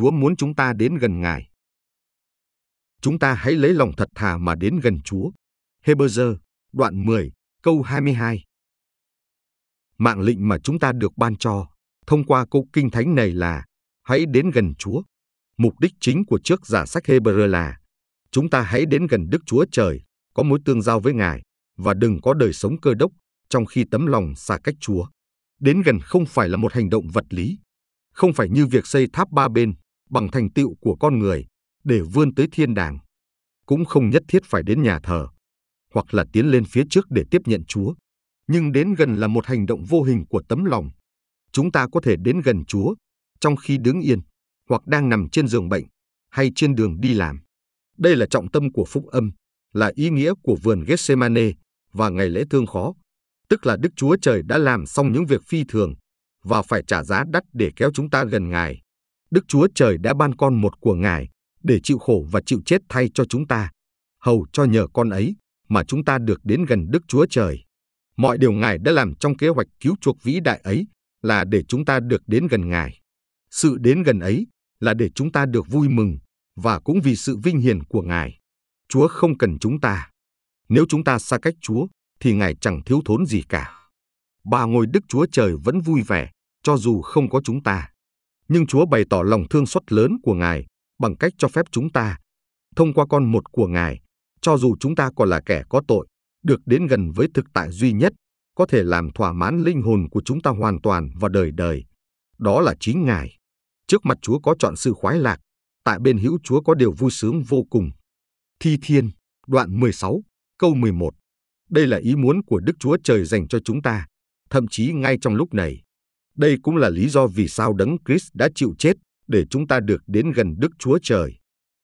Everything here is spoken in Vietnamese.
Chúa muốn chúng ta đến gần Ngài. Chúng ta hãy lấy lòng thật thà mà đến gần Chúa. Hebrew, đoạn 10, câu 22. Mạng lệnh mà chúng ta được ban cho thông qua câu kinh thánh này là hãy đến gần Chúa. Mục đích chính của trước giả sách Hebrew là chúng ta hãy đến gần Đức Chúa Trời, có mối tương giao với Ngài và đừng có đời sống cơ đốc trong khi tấm lòng xa cách Chúa. Đến gần không phải là một hành động vật lý, không phải như việc xây tháp ba bên bằng thành tựu của con người để vươn tới thiên đàng. Cũng không nhất thiết phải đến nhà thờ, hoặc là tiến lên phía trước để tiếp nhận Chúa. Nhưng đến gần là một hành động vô hình của tấm lòng. Chúng ta có thể đến gần Chúa trong khi đứng yên, hoặc đang nằm trên giường bệnh, hay trên đường đi làm. Đây là trọng tâm của phúc âm, là ý nghĩa của vườn Gethsemane và ngày lễ thương khó, tức là Đức Chúa Trời đã làm xong những việc phi thường và phải trả giá đắt để kéo chúng ta gần Ngài. Đức Chúa Trời đã ban con một của Ngài để chịu khổ và chịu chết thay cho chúng ta, hầu cho nhờ con ấy mà chúng ta được đến gần Đức Chúa Trời. Mọi điều Ngài đã làm trong kế hoạch cứu chuộc vĩ đại ấy là để chúng ta được đến gần Ngài. Sự đến gần ấy là để chúng ta được vui mừng và cũng vì sự vinh hiển của Ngài. Chúa không cần chúng ta. Nếu chúng ta xa cách Chúa, thì Ngài chẳng thiếu thốn gì cả. Bà ngồi Đức Chúa Trời vẫn vui vẻ, cho dù không có chúng ta. Nhưng Chúa bày tỏ lòng thương xót lớn của Ngài bằng cách cho phép chúng ta, thông qua con một của Ngài, cho dù chúng ta còn là kẻ có tội, được đến gần với thực tại duy nhất, có thể làm thỏa mãn linh hồn của chúng ta hoàn toàn và đời đời. Đó là chính Ngài. Trước mặt Chúa có chọn sự khoái lạc, tại bên hữu Chúa có điều vui sướng vô cùng. Thi Thiên, đoạn 16, câu 11. Đây là ý muốn của Đức Chúa Trời dành cho chúng ta, thậm chí ngay trong lúc này. Đây cũng là lý do vì sao Đấng Christ đã chịu chết, để chúng ta được đến gần Đức Chúa Trời.